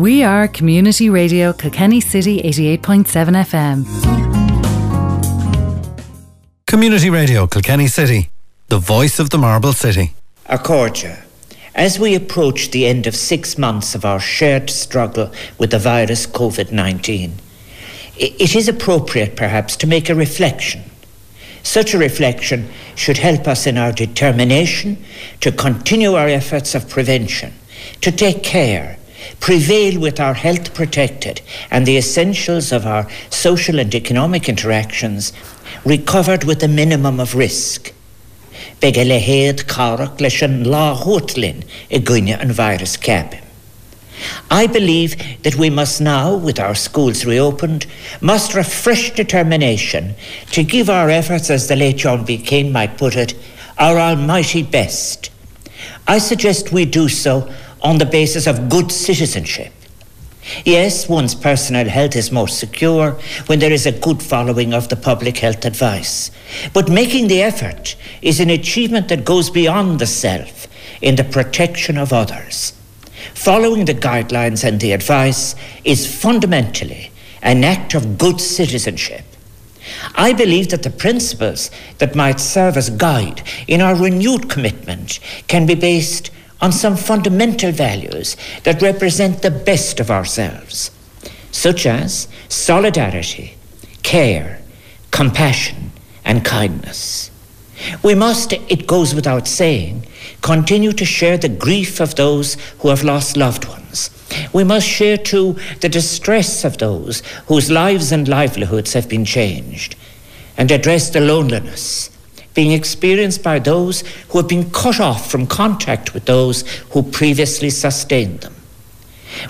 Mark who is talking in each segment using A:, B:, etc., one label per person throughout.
A: We are Community Radio Kilkenny City 88.7 FM.
B: Community Radio Kilkenny City, the voice of the Marble City.
C: Accordia. As we approach the end of six months of our shared struggle with the virus COVID 19, it is appropriate perhaps to make a reflection. Such a reflection should help us in our determination to continue our efforts of prevention, to take care, prevail with our health protected and the essentials of our social and economic interactions recovered with a minimum of risk. Carach i virus. I believe that we must now, with our schools reopened, muster a fresh determination to give our efforts, as the late John B. Keane might put it, our almighty best. I suggest we do so on the basis of good citizenship. Yes, one's personal health is more secure when there is a good following of the public health advice. But making the effort is an achievement that goes beyond the self in the protection of others. Following the guidelines and the advice is fundamentally an act of good citizenship. I believe that the principles that might serve as guide in our renewed commitment can be based on some fundamental values that represent the best of ourselves, such as solidarity, care, compassion, and kindness. We must, it goes without saying, continue to share the grief of those who have lost loved ones. We must share too the distress of those whose lives and livelihoods have been changed, and address the loneliness being experienced by those who have been cut off from contact with those who previously sustained them.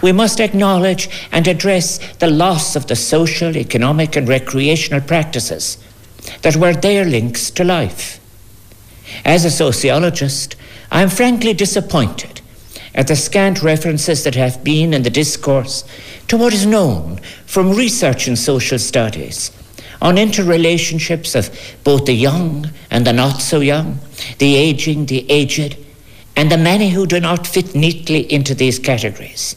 C: We must acknowledge and address the loss of the social, economic, and recreational practices that were their links to life. As a sociologist, I am frankly disappointed at the scant references that have been in the discourse to what is known from research in social studies on interrelationships of both the young and the not so young, the aging, the aged, and the many who do not fit neatly into these categories.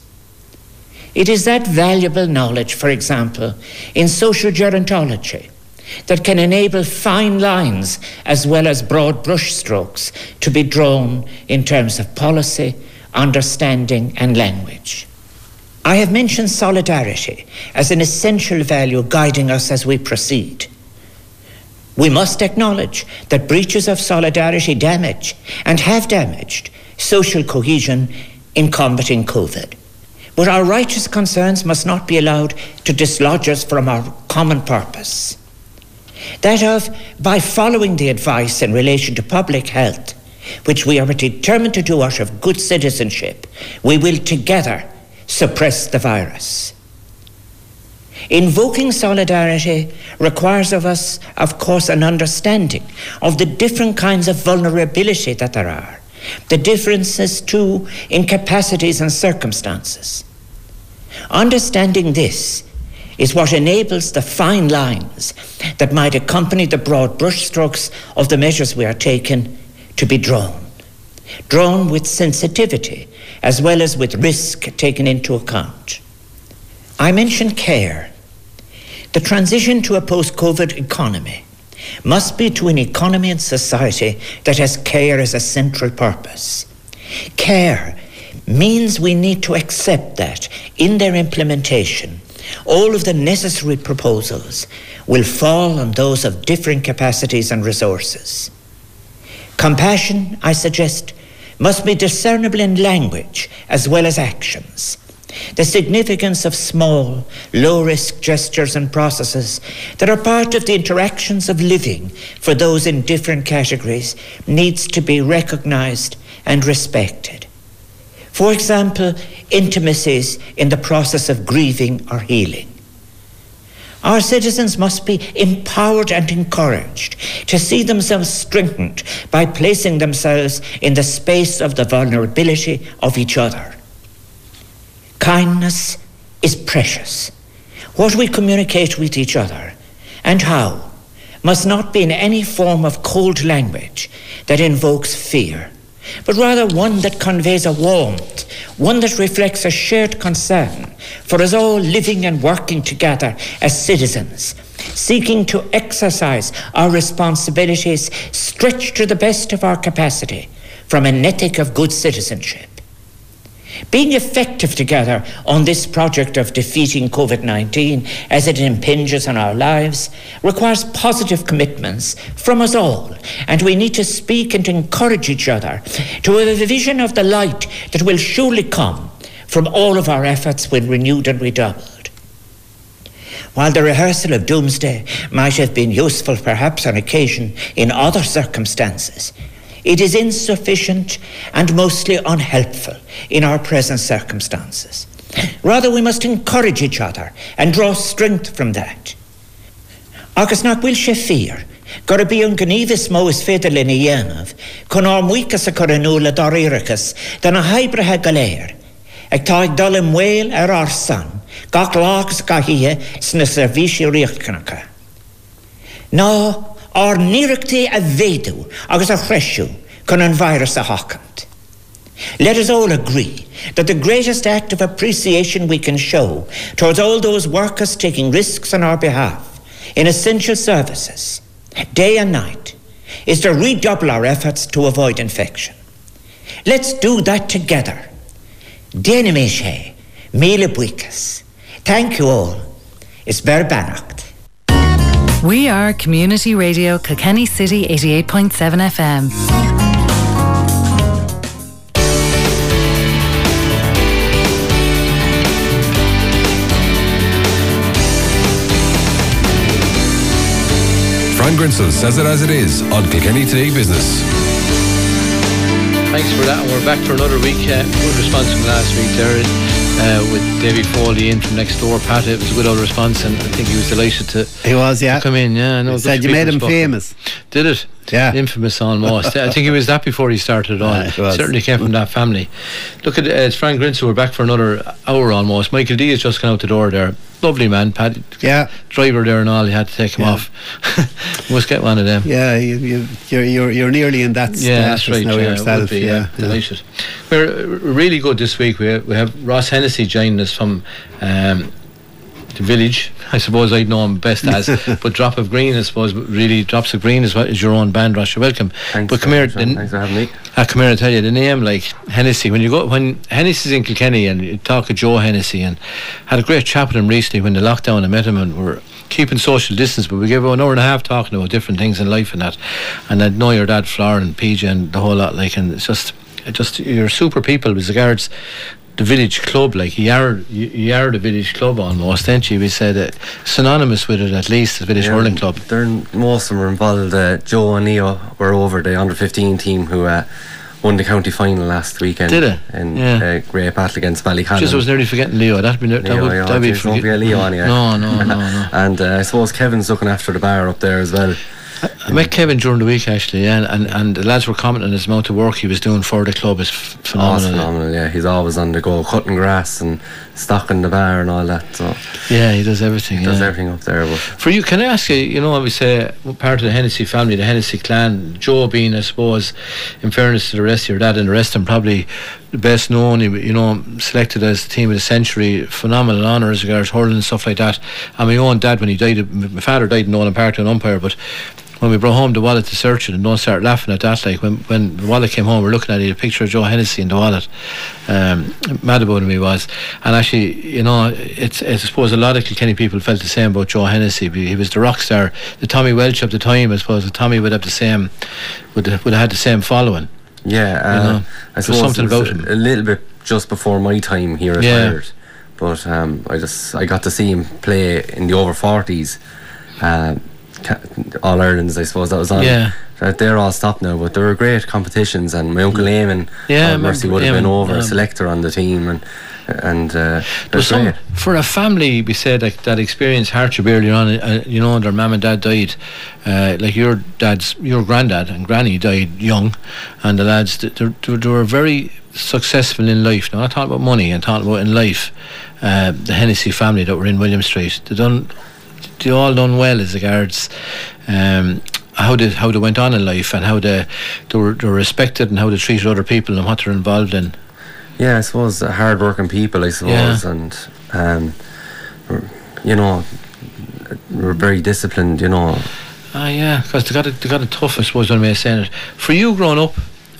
C: It is that valuable knowledge, for example, in social gerontology, that can enable fine lines as well as broad brushstrokes to be drawn in terms of policy, understanding, and language. I have mentioned solidarity as an essential value guiding us as we proceed. We must acknowledge that breaches of solidarity damage and have damaged social cohesion in combating COVID. But our righteous concerns must not be allowed to dislodge us from our common purpose. That of, by following the advice in relation to public health, which we are determined to do out of good citizenship, we will together suppress the virus. Invoking solidarity requires of us, of course, an understanding of the different kinds of vulnerability that there are, the differences too in capacities and circumstances. Understanding this is what enables the fine lines that might accompany the broad brushstrokes of the measures we are taking to be drawn drawn with sensitivity as well as with risk taken into account. I mentioned care. The transition to a post COVID economy must be to an economy and society that has care as a central purpose. Care means we need to accept that in their implementation, all of the necessary proposals will fall on those of different capacities and resources. Compassion, I suggest, must be discernible in language as well as actions. The significance of small, low risk gestures and processes that are part of the interactions of living for those in different categories needs to be recognized and respected. For example, intimacies in the process of grieving or healing. Our citizens must be empowered and encouraged to see themselves strengthened by placing themselves in the space of the vulnerability of each other. Kindness is precious. What we communicate with each other and how must not be in any form of cold language that invokes fear, but rather one that conveys a warmth, one that reflects a shared concern for us all living and working together as citizens, seeking to exercise our responsibilities stretched to the best of our capacity from an ethic of good citizenship. Being effective together on this project of defeating COVID 19 as it impinges on our lives requires positive commitments from us all, and we need to speak and encourage each other to have a vision of the light that will surely come from all of our efforts when renewed and redoubled. While the rehearsal of Doomsday might have been useful perhaps on occasion in other circumstances, it is insufficient and mostly unhelpful in our present circumstances. Rather, we must encourage each other and draw strength from that. Agus nach bhfuil sé fír, gur a bíon gníomhis mó is féidir lena dhéanamh, chun á muchas a chu anúla doríirechas den na hebrethe goléir, ag tá ag dul mhil ar er ar san, gach lágus gahíthe sna servíisi riochtcannacha. Ná ar níireachtaí a bhéadú agus a chreisiú chun an a hachant. Let us all agree that the greatest act of appreciation we can show towards all those workers taking risks on our behalf in essential services, day and night, is to redouble our efforts to avoid infection. Let's do that together. Déanaméisé, míle buchas. Thank you all. It's Berbanacht.
A: We are Community Radio Kilkenny City 88.7 FM.
D: Frank Grincell says it as it is on Kilkenny Today Business.
E: Thanks for that. And we're back for another week. Uh, good response from last week there uh, with Davy Foley in from next door. Pat, it was a good old response, and I think he was delighted to.
F: He was, yeah.
E: come in, yeah. No,
F: said you made him famous.
E: Did it?
F: Yeah.
E: Infamous almost. I think he was that before he started on.
F: Yeah,
E: Certainly came from that family. Look at uh, it's Frank Grincell. We're back for another hour almost. Michael D has just gone out the door there. Lovely man, Pat.
F: Yeah.
E: Driver there and all. You had to take him yeah. off. Must get one of them.
F: Yeah, you, you, you're, you're you're nearly in that
E: yeah, that's right,
F: now
E: yeah,
F: yourself.
E: Be, yeah, yeah, delighted. We're really good this week. We have, we have Ross Hennessy joining us from. Um, the village. I suppose I'd know him best as, but Drop of Green, I suppose, really Drops of Green is what is your own band, Ross. You're welcome.
G: Thanks
E: but come here,
G: the, thanks for having me.
E: Ah, I come here and tell you the name, like Hennessy. When you go, when Hennessy's in Kilkenny, and you talk to Joe Hennessy, and had a great chat with him recently when the lockdown. I met him, and we're keeping social distance, but we gave an hour and a half talking about different things in life and that. And I know your dad, Flower, and PJ, and the whole lot. Like, and it's just, just you're super people with regards the village club, like you are, you are the village club almost, ain't you? We said uh, synonymous with it at least, the village yeah, hurling club.
G: They're most of them were involved. Uh, Joe and Leo were over the under fifteen team who. Uh, won the county final last weekend.
E: Did it?
G: In yeah. uh, great battle against Ballycallan.
E: Just I was nearly forgetting Leo. That'd be, that
G: Leo,
E: would,
G: yeah,
E: that'd be
G: forget- won't be a Leo anyway.
E: No, no, no, no.
G: and uh, I suppose Kevin's looking after the bar up there as well.
E: I met Kevin during the week actually, yeah, and, and the lads were commenting on his amount of work he was doing for the club is phenomenal.
G: Oh, phenomenal, yeah. He's always on the go, cutting grass and stocking the bar and all that. So
E: yeah, he does everything.
G: He
E: yeah.
G: does everything up there. But
E: for you, can I ask you? You know, we say part of the Hennessy family, the Hennessy clan. Joe being, I suppose, in fairness to the rest of your dad and the rest of them, probably the best known. You know, selected as team of the century, phenomenal honours regards hurling and stuff like that. And my own dad, when he died, my father died in Nowlan Park, an umpire, but when we brought home the wallet to search it and don't start laughing at that. Like when when the wallet came home we are looking at it a picture of Joe Hennessy in the wallet. Um, mad about him he was. And actually you know it's, it's I suppose a lot of Kilkenny people felt the same about Joe Hennessy. He was the rock star. The Tommy Walsh of the time I suppose the Tommy would have the same would have, would have had the same following.
G: Yeah uh, you know, I suppose
E: something about him.
G: a little bit just before my time here retired yeah. but um, I just I got to see him play in the over 40s uh, all Ireland's, I suppose that was on.
E: Yeah.
G: They're all stopped now, but there were great competitions, and my uncle Eamon,
E: yeah,
G: Mercy would have been over, a selector on the team, and and uh, some,
E: for a family, we said that that experience hardship early on. Uh, you know, their mum and dad died. Uh, like your dad's, your granddad and granny died young, and the lads they, they, they were very successful in life. Now, not talking about money, I'm talking about in life. Uh, the Hennessy family that were in William Street, they done they all done well as regards um, how they how they went on in life and how they they were, they were respected and how they treated other people and what they're involved in.
G: Yeah, I suppose hard-working people. I suppose,
E: Yeah.
G: and um, you know, we're very disciplined. You know,
E: Ah, yeah, because they got it they got it tough. I suppose one way of saying it. For you growing up,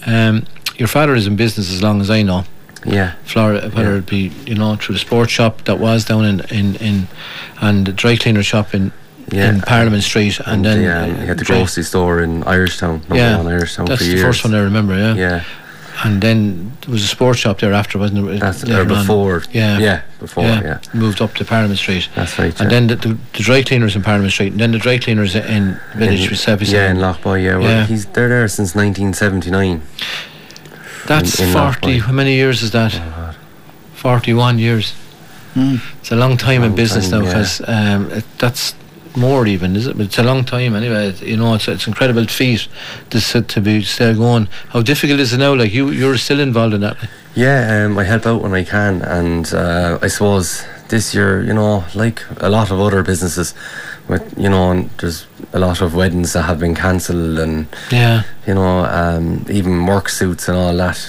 E: um, your father is in business as long as I know.
G: Yeah,
E: Florida, whether
G: Yeah.
E: it be you know through the sports shop that was down in in, in and the dry cleaner shop in
G: Yeah.
E: in Parliament Street, and, then
G: yeah,
E: uh,
G: he had the grocery store in Irishtown. Number
E: Yeah,
G: one Irishtown
E: that's the
G: years.
E: first one I remember. Yeah.
G: Yeah,
E: and then there was a sports shop there after, wasn't there?
G: that's
E: on?
G: before.
E: Yeah,
G: yeah, before. Yeah,
E: moved up to Parliament Street.
G: that's right.
E: And
G: yeah.
E: then the, the, the dry cleaners in Parliament Street, and then the dry cleaners in Village
G: In-
E: Seppy
G: yeah, in Loughboy. Yeah, well,
E: Yeah.
G: he's they're there since 1979.
E: That's
G: in
E: 40.
G: Loughboy.
E: How many years is that? 41 years. It's a long time in business
G: time,
E: now
G: yeah.
E: because um, that's more even, is it? But it's a long time anyway. It- you know, it's it's incredible feat to, s- to be still going. How difficult is it now? Like you, you're still involved in that.
G: Yeah, um, I help out when I can, and uh, I suppose this year, you know, like a lot of other businesses, with you know, and there's a lot of weddings that have been cancelled, and
E: Yeah.
G: you know, um, even work suits and all that.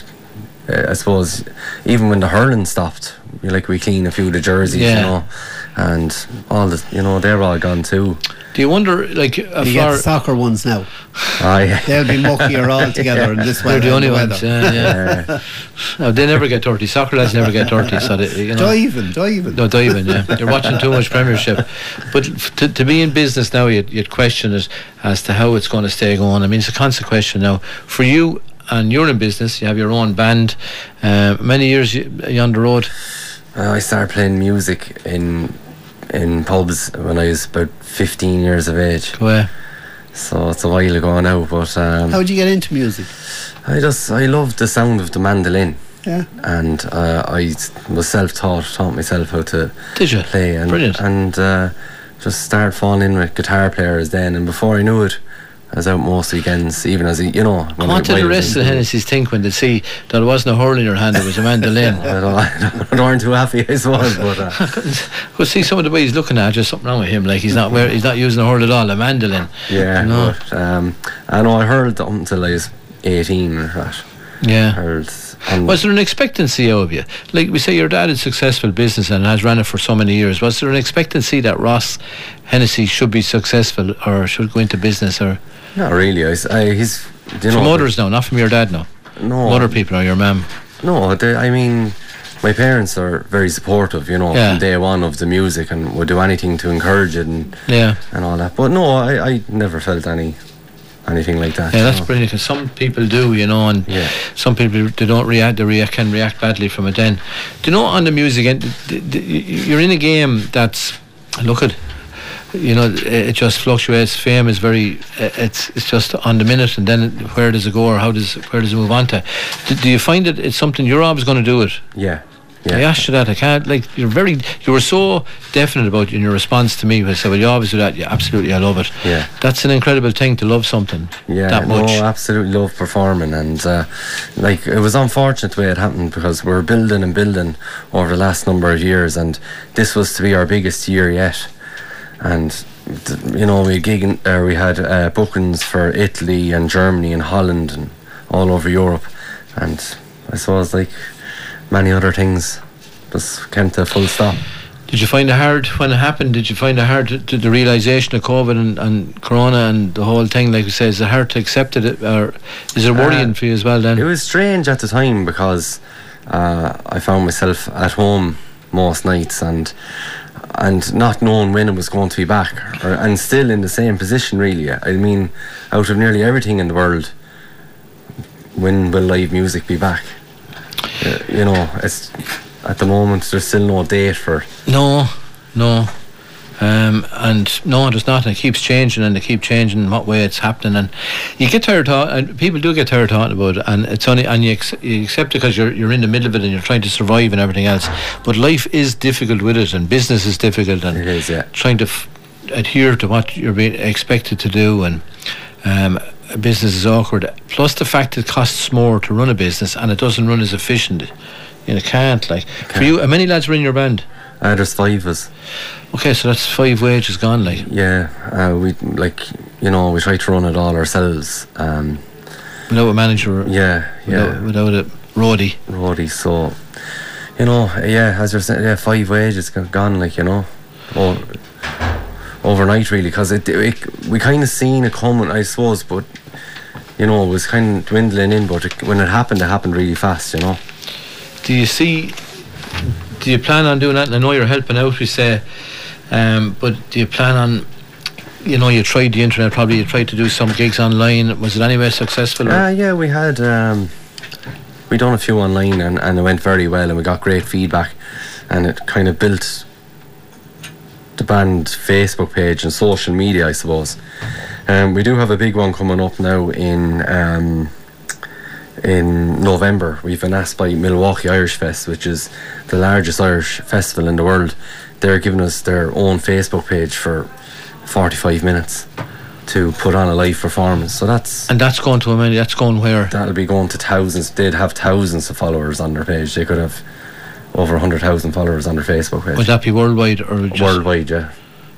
G: Uh, I suppose even when the hurling stopped, we- like we clean a few of the jerseys,
E: Yeah.
G: you know, and all the, you know, they're all gone too.
E: Do you wonder, like,
F: You
E: if
F: get
E: our,
F: the soccer ones now.
G: Ah, yeah.
F: They'll be muckier altogether in this
E: they're
F: weather.
E: the only
F: and
E: ones?
F: weather.
E: Yeah, yeah. No, they never get dirty. Soccer lads never get dirty. So they, you know.
F: Diving, diving.
E: No, diving, yeah. You're watching too much Premiership. But f- to, to be in business now, you'd, you'd question it as to how it's going to stay going. I mean, it's a constant question now. For you, and you're in business, you have your own band. Uh, many years you, you on the road.
G: Uh, I started playing music in in pubs when I was about 15 years of age.
E: Away.
G: So it's a while ago now, but um,
F: How did you get into music?
G: I just I loved the sound of the mandolin,
F: Yeah.
G: and uh, I was self-taught, taught myself how to
E: Did you?
G: play, and
E: Brilliant.
G: and uh, just started falling in with guitar players then, and before I knew it, I was out most weekends, even as a, you know.
E: What did the rest of the. Hennessy's think when they see that it wasn't a hurl in your hand, it was a mandolin?
G: I don't, I weren't too happy, I suppose, but uh,
E: well, see some of the way he's looking at, just something wrong with him. Like he's not wear, he's not using a hurl at all, a mandolin.
G: yeah.
E: You know?
G: But, um, I know I heard up until I was 18 or that.
E: Yeah. Was there an expectancy of you? Like we say, your dad is successful business and has run it for so many years. Was there an expectancy that Ross Hennessy should be successful or should go into business or
G: not really. I, I- he's you
E: from
G: know,
E: others now, not from your dad now?
G: No,
E: From other people or your mum?
G: No, they, I mean, my parents are very supportive, you know,
E: Yeah.
G: from day one of the music and would do anything to encourage it and,
E: Yeah.
G: and all that. But no, I, I never felt any anything like that.
E: Yeah, that's
G: no.
E: brilliant because some people do, you know, and
G: Yeah.
E: some people they don't react. They react, can react badly from it. Then, do you know on the music end, th- th- you're in a game that's look at, you know, it just fluctuates. Fame is very, it's it's just on the minute, and then where does it go, or how does where does it move on to? Do, do you find it it's something you're always going to do it?
G: Yeah. yeah.
E: I asked you that. I can't like you're very. You were so definite about in your response to me. I said, "Well, you always do that." Yeah, absolutely. I love it.
G: Yeah.
E: That's an incredible thing to love something
G: Yeah,
E: that
G: no,
E: much.
G: I absolutely love performing, and uh, like it was unfortunate the way it happened because we were building and building over the last number of years, and this was to be our biggest year yet. And you know, we gigging, uh, we had uh, bookings for Italy and Germany and Holland and all over Europe, and I suppose like many other things just came to a full stop.
E: Did you find it hard when it happened? Did you find it hard to, to the realization of COVID and, and Corona and the whole thing? Like you say, is it hard to accept it, or is it worrying
G: Uh,
E: for you as well? Then
G: It was strange at the time because uh, I found myself at home most nights and and not knowing when it was going to be back, or, and still in the same position. Really, I mean, out of nearly everything in the world, when will live music be back? Uh, you know, it's at the moment there's still no date for.
E: no, no, um, and no, there's not. And it keeps changing, and they keep changing in what way it's happening. And you get tired, talk, and people do get tired talking about it. And it's only and you, ex- you accept it because you're you're in the middle of it and you're trying to survive and everything else. But life is difficult with it, and business is difficult, and
G: It is, yeah.
E: trying to f- adhere to what you're being expected to do and um, business is awkward plus the fact it costs more to run a business and it doesn't run as efficient you know, it can't like for you how many lads were in your band
G: Uh, there's five of us.
E: okay so that's five wages gone like
G: Yeah, uh, we like you know, we try to run it all ourselves. Um,
E: Without a manager,
G: yeah, yeah,
E: without, without a roadie.
G: roadie. So, you know, yeah, as you're saying, yeah, five wages go- gone, like you know, o- overnight really, because it, it we kind of seen it coming, I suppose, but you know, it was kind of dwindling in. But it, when it happened, it happened really fast, you know.
E: Do you see? Do you plan on doing that? And I know you're helping out. We say, um, but do you plan on? You know, you tried the internet. Probably you tried to do some gigs online. Was it anyway successful?
G: Uh, yeah, we had um, we done a few online and, and it went very well and we got great feedback and it kind of built the band Facebook page and social media, I suppose. Um, we do have a big one coming up now in um, in November. We've been asked by Milwaukee Irish Fest, which is the largest Irish festival in the world. They're giving us their own Facebook page for 45 minutes to put on a live performance. So that's
E: and that's going to a many. That's going where?
G: that'll be going to thousands. They'd have thousands of followers on their page. They could have over 100,000 followers on their Facebook page.
E: Would that be worldwide or just?
G: Worldwide, yeah.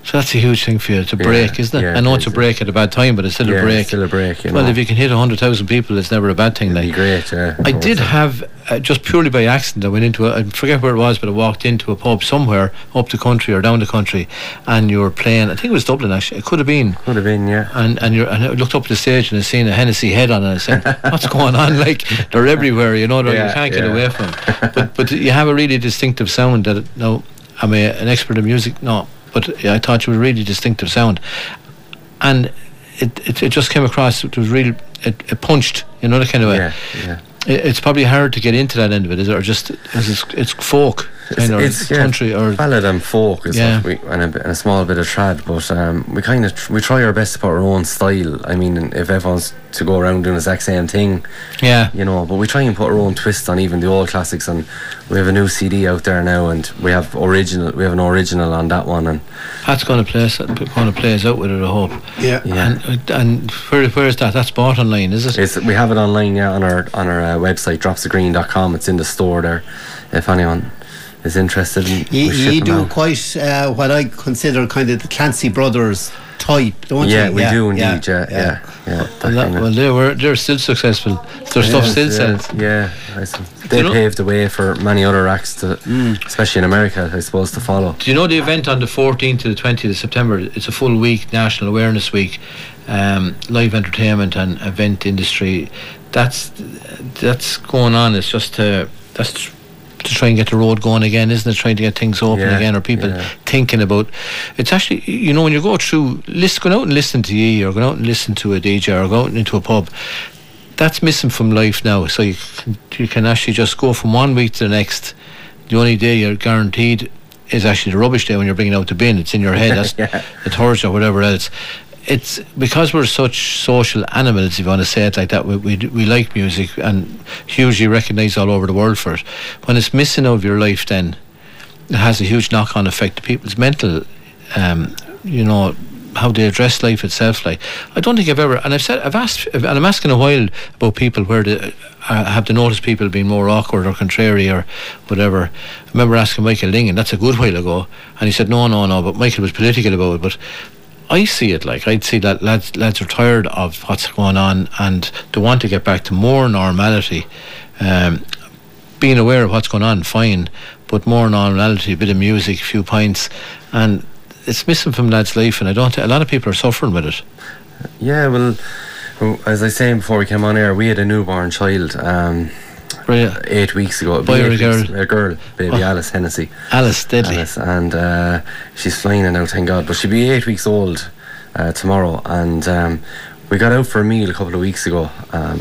E: So that's a huge thing for you. It's a
G: Yeah,
E: break, isn't it?
G: yeah,
E: I know
G: it
E: it's a break at a bad time, but it's still
G: yeah,
E: a break.
G: It's still a break, you
E: well,
G: know.
E: if you can hit hundred thousand people, it's never a bad thing.
G: It'd
E: Like
G: great, yeah.
E: I did have uh, just purely by accident. I went into a, I forget where it was, but I walked into a pub somewhere up the country or down the country, and you were playing. I think it was Dublin actually. It could have been.
G: Could have been, yeah.
E: And and, you're, and I looked up at the stage and I seen a Hennessy head on it. And I said, "What's going on? Like they're everywhere, you know.
G: Yeah,
E: you can't get
G: yeah.
E: away from. 'em. But but you have a really distinctive sound. That no, I'm a, an expert in music. No, but I thought you were a really distinctive sound, and it it, it just came across. It was really it, it punched, in another kind of way.
G: Yeah, yeah.
E: It, it's probably hard to get into that end of it, is it, or just is it's, it's folk kind of or
G: it's yeah,
E: country or
G: ballad and folk is
E: Yeah.
G: what we and a, and a small bit of trad, but um, we kind of tr- we try our best to put our own style. I mean, if everyone's to go around doing the exact same thing,
E: yeah.
G: you know, but we try and put our own twist on even the old classics. And we have a new CD out there now, and we have original. We have an original on that one, and
E: that's going to play us, going to play us out with it. I hope.
F: Yeah.
G: yeah.
E: And and where where is that? That's bought online, is it?
G: It's, we have it online, yeah, on our on our uh, website, dropsofgreen.com. It's in the store there. If anyone is interested, in,
F: You, you do
G: out.
F: quite uh, what I consider kind of the Clancy Brothers type, don't you?
G: Yeah,
F: you?
G: we do indeed. Yeah, yeah, yeah. that
E: Well, that, well, they were they're still successful. Their stuff still
G: yeah,
E: sells.
G: Yeah, I s- they
E: you know-
G: paved the way for many other acts to, especially in America, I suppose, to follow.
E: Do you know the event on the 14th to the 20th of September? It's a full week, National Awareness Week, um, live entertainment and event industry. That's that's going on. It's just to that's to try and get the road going again, isn't it? Trying to get things open
G: Yeah,
E: again, or people
G: yeah.
E: thinking about. It's actually you know when you go through, listen, going out and listen to ye, or going out and listen to a DJ, or go out into a pub. That's missing from life now. So you can, you can actually just go from one week to the next. The only day you're guaranteed is actually the rubbish day when you're bringing out the bin. It's in your head. That's
G: Yeah.
E: the Thursday or whatever else. It's because we're such social animals, if you want to say it like that. We we, we like music and hugely recognised all over the world for it. When it's missing out of your life, then it has a huge knock-on effect to people's mental, um, you know, how they address life itself. Like, I don't think I've ever, and I've said, I've asked, and I'm asking a while about people where they uh, have to notice people being more awkward or contrary or whatever. I remember asking Michael Ling, that's a good while ago, and he said, no, no, no, but Michael was political about it, but. I see it like I'd see that lads lads are tired of what's going on and they want to get back to more normality. Um, being aware of what's going on, fine, but more normality, a bit of music, a few pints, and it's missing from lads' life. And I don't. A lot of people are suffering with it.
G: Yeah, well, as I was saying before we came on air, we had a newborn child um,
E: Right,
G: eight weeks ago.
E: Boy or
G: Eight
E: a
G: weeks-
E: girl?
G: A girl, baby
E: Oh.
G: Alice Hennessy.
E: Alice Deadly.
G: Alice, and uh, she's flying it now, thank God. But she'll be eight weeks old uh, tomorrow, and um, we got out for a meal a couple of weeks ago. Um,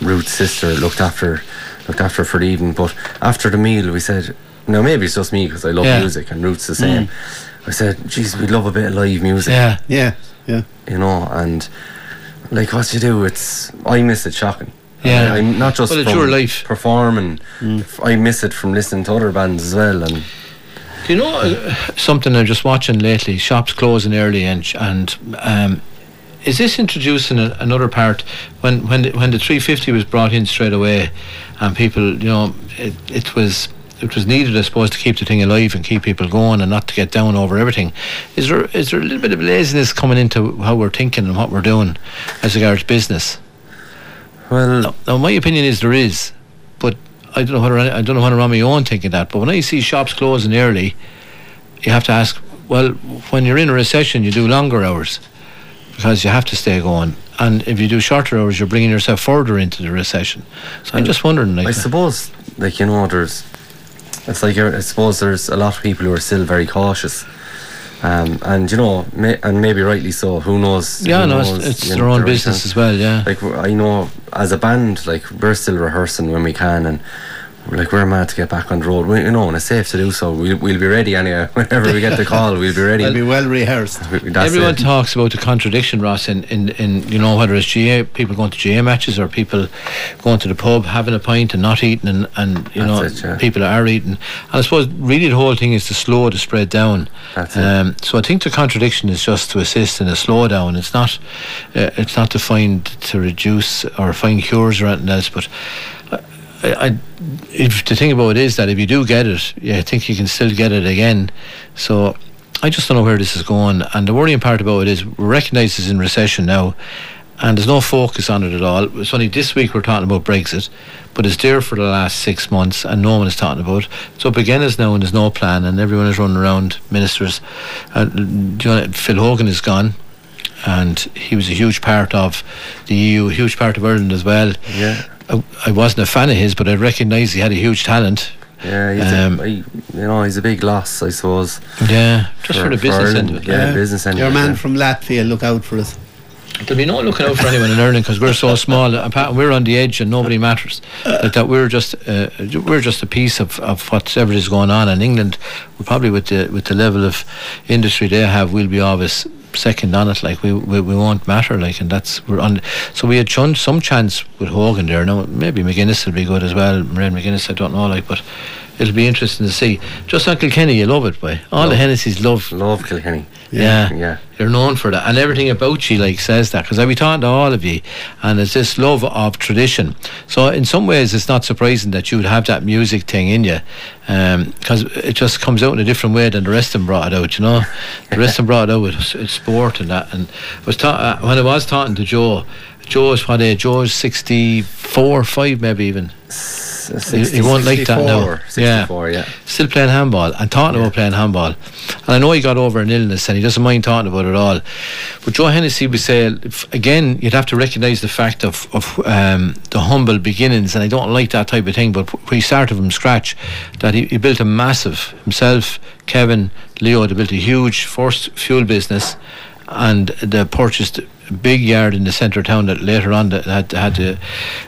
G: Ruth's sister looked after looked after for the evening, but after the meal, we said, "No, maybe it's just me because I love
E: Yeah.
G: music, and Ruth's the same." I said, "Geez, we'd love a bit of live music."
E: Yeah,
F: Yeah, yeah.
G: you know, and like what you do, it's I miss it shocking.
E: Yeah.
G: I, am not just
E: Well, it's your life.
G: performing. I miss it from listening to other bands as well, and
E: Do you know uh, something I'm just watching lately? Shops closing early, and and um, is this introducing a, another part when when the, when the 350 was brought in straight away, and people, you know, it, it was it was needed, I suppose, to keep the thing alive and keep people going and not to get down over everything. Is there is there a little bit of laziness coming into how we're thinking and what we're doing as regards business?
G: Well,
E: Now, my opinion is there is, but I don't know whether I, I don't know whether I'm my own thinking that. But when I see shops closing early, you have to ask. Well, when you're in a recession, you do longer hours because you have to stay going. And if you do shorter hours, you're bringing yourself further into the recession. So I'm just wondering, like,
G: I suppose, like you know, there's. It's like I suppose there's a lot of people who are still very cautious, um, and you know, may, and maybe rightly so. Who knows?
E: yeah,
G: who
E: no,
G: knows,
E: it's, their
G: know,
E: own business as well. Yeah.
G: Like I know, as a band, like we're still rehearsing when we can, and like we're mad to get back on the road. We, you know, and it's safe to do so. We'll, we'll be ready anyway. Whenever we get the call, we'll be ready.
F: It'll be well rehearsed.
G: That's
E: Everyone
G: it.
E: talks about the contradiction, Ross, in, in, in you know whether it's GAA people going to GAA matches or people going to the pub having a pint and not eating, and, and you know
G: it, yeah.
E: people are eating. And I suppose really the whole thing is to slow the spread down.
G: That's it.
E: Um, so I think the contradiction is just to assist in a slowdown. It's not uh, it's not to find to reduce or find cures or anything else, but. I, if the thing about it is that if you do get it, yeah, I think you can still get it again. So I just don't know where this is going. And the worrying part about it is we recognise it's in recession now, and there's no focus on it at all. It's only this week we're talking about Brexit, but it's there for the last six months, and no one is talking about it. So again as now, and there's no plan, and everyone is running around. Ministers, uh, you know, Phil Hogan is gone. And he was a huge part of the EU, a huge part of Ireland as well.
G: Yeah.
E: I, I wasn't a fan of his, but I recognised he had a huge talent.
G: Yeah, he's
E: Um,
G: a, I, you know, he's a big loss, I suppose.
E: Yeah, just for, the business end
G: Ireland.
E: of it.
G: Yeah, business end.
F: Your
G: of it,
F: man
G: yeah.
F: from Latvia, look out for us.
E: There'll be no looking out for anyone in Ireland because we're so small. Apart- We're on the edge and nobody matters. Like that, we're just uh, we're just a piece of, of whatever is going on in England. We probably with the with the level of industry they have, we'll be always second on it. Like we, we, we won't matter. Like and that's we're on. So we had chun- some chance with Hogan there. Now maybe McGuinness will be good as well. Mairead McGuinness, I don't know. Like, but it'll be interesting to see. Just on Kilkenny, you love it, boy. All the
G: Love.
E: Hennessy's love
G: Love Kilkenny.
E: yeah.
G: Yeah.
E: You're known for that. And everything about you, like, says that. Because I be talking to all of you, and it's this love of tradition. So, in some ways, it's not surprising that you'd have that music thing in you. Because it just comes out in a different way than the rest of them brought it out, you know? The rest of them brought it out with it's sport and that. And I was ta- uh, when I was talking to Joe, Joe is what age? Joe is 64, 5 maybe even. He, won't like that now.
G: 64, yeah.
E: Still playing handball and talking about playing handball. And I know he got over an illness and he doesn't mind talking about it all. But Joe Hennessy would say, again, you'd have to recognise the fact of, of um, the humble beginnings. And I don't like that type of thing, but he started from scratch, that he, he built a massive, himself, Kevin, Leo, they built a huge first fuel business and they purchased big yard in the centre of town that later on that had, had the,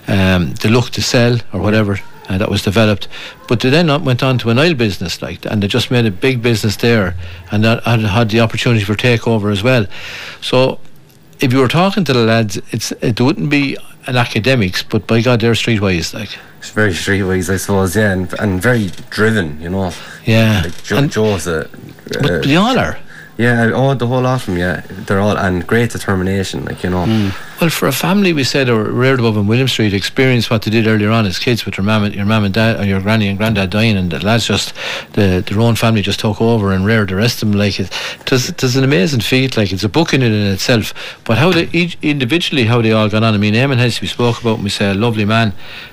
E: um, the look to sell or whatever uh, that was developed. But they then went on to an oil business, like, and they just made a big business there, and that had, had the opportunity for takeover as well. So, if you were talking to the lads, it's it wouldn't be an academics, but by God, they're streetwise, like,
G: It's very streetwise, I suppose, yeah, and, and very driven, you know.
E: yeah.
G: Like jo-
E: And-
G: Joe's a.
E: but
G: uh,
E: they all are.
G: Yeah, oh, the whole lot of them, yeah. They're all. And great determination, like, you know.
E: Hmm. Well, for a family, we said, or reared above in William Street, experience what they did earlier on as kids with your mum, and- your mum and dad, or your granny and granddad dying, and the lads just, the their own family just took over and reared the rest of them. Like it, there's, there's an amazing feat. Like it's a book in it in itself. But how they each individually, how they all got on. I mean, Eamon Hess, we spoke about, and we say a lovely man,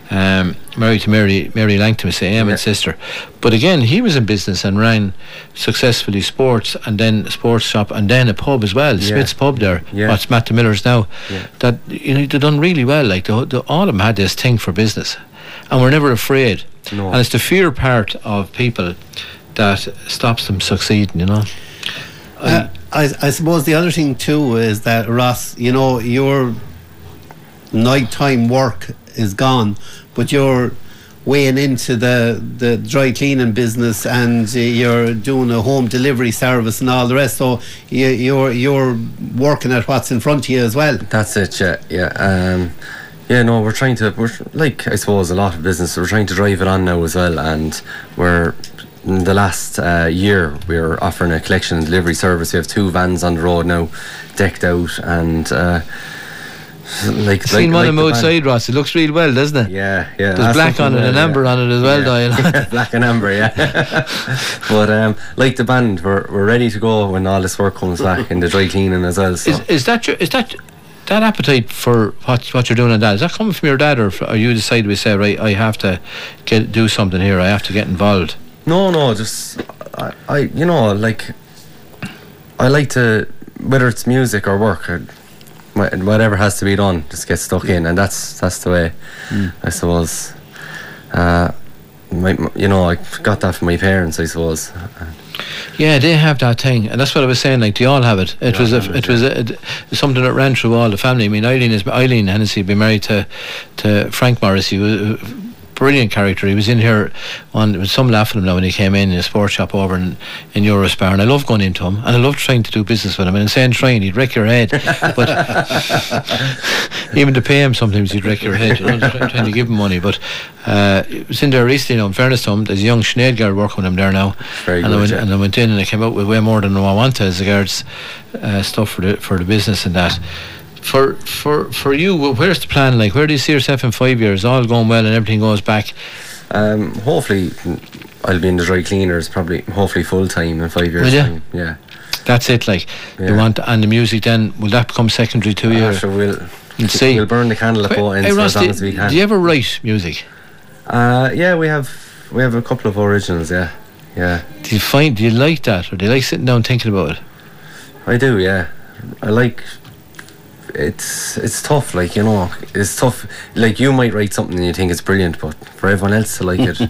E: um, married to Mary Mary Langton, we say Eamon's
G: Yeah.
E: sister. But again, he was in business and ran successfully sports, and then a sports shop, and then a pub as well,
G: Yeah.
E: Smith's Pub there.
G: Yeah.
E: What's Matt the Miller's now?
G: Yeah.
E: That you know they done really well. Like the, the, all of them had this thing for business, and we're never afraid.
G: No.
E: And it's the fear part of people that stops them succeeding. You know.
F: Uh, I, I suppose the other thing too is that Ross, you know, your nighttime work is gone, but you're weighing into the, the dry cleaning business and uh, you're doing a home delivery service and all the rest. So you, you're you're working at what's in front of you as well.
G: That's it, yeah, yeah. Um, yeah, no, we're trying to, we're like I suppose a lot of business. We're trying to drive it on now as well, and we're in the last uh, year we're offering a collection and delivery service. We have two vans on the road now, decked out, and uh, like
E: Seen
G: like,
E: one
G: like
E: of them outside, Ross. It looks real well, doesn't it?
G: Yeah, yeah.
E: There's black on it and amber
G: yeah.
E: on it as well,
G: yeah.
E: Dial.
G: black and amber, yeah. but um, like the band, we're, we're ready to go when all this work comes back in the dry cleaning as well. So.
E: Is, is that your, is that that appetite for what what you're doing on that? Is that coming from your dad, or are you decided we say right? I have to get do something here. I have to get involved.
G: No, no, just I, I, you know, like I like to whether it's music or work whatever has to be done, just get stuck in, and that's that's the way. I suppose. Uh, my, you know, I got that from my parents, I suppose.
E: Yeah, they have that thing, and that's what I was saying. Like they all have it. It was a,
G: it,
E: it was a, it- something that ran through all the family. I mean, Eileen is Eileen Hennessy, been married to to Frank Morris. He was a brilliant character. He was in here on there was some laughing at him now when he came in in a sports shop over in in Eurospar, and I love going into him, and I love trying to do business with him. And saying trying, he'd wreck your head, but even to pay him sometimes he'd wreck your head. You know, trying to give him money, but. Uh, it was in there recently now, in fairness to him, there's a young Sinead girl working with him there now.
G: Very
E: and, I
G: good,
E: went,
G: yeah.
E: and I went in and I came out with way more than I wanted as regards uh, stuff for the for the business and that. For for for you, where's the plan? Like, where do you see yourself in five years? All going well and everything goes back.
G: Um, hopefully, I'll be in the dry cleaners, probably, hopefully full time in five years' time. Yeah.
E: That's it. Like, you want and the music. Then will that become secondary to you?
G: Ah, sure, we'll,
E: You'll see.
G: we'll burn the candle at both ends
E: Hey, Ross,
G: as long
E: do,
G: as we can.
E: do you ever write music?
G: Uh, yeah, we have we have a couple of originals. Yeah, yeah,
E: Do you find do you like that, or do you like sitting down thinking about it?
G: I do. Yeah, I like. It's it's tough, like you know, it's tough. Like you might write something and you think it's brilliant, but for everyone else to like it,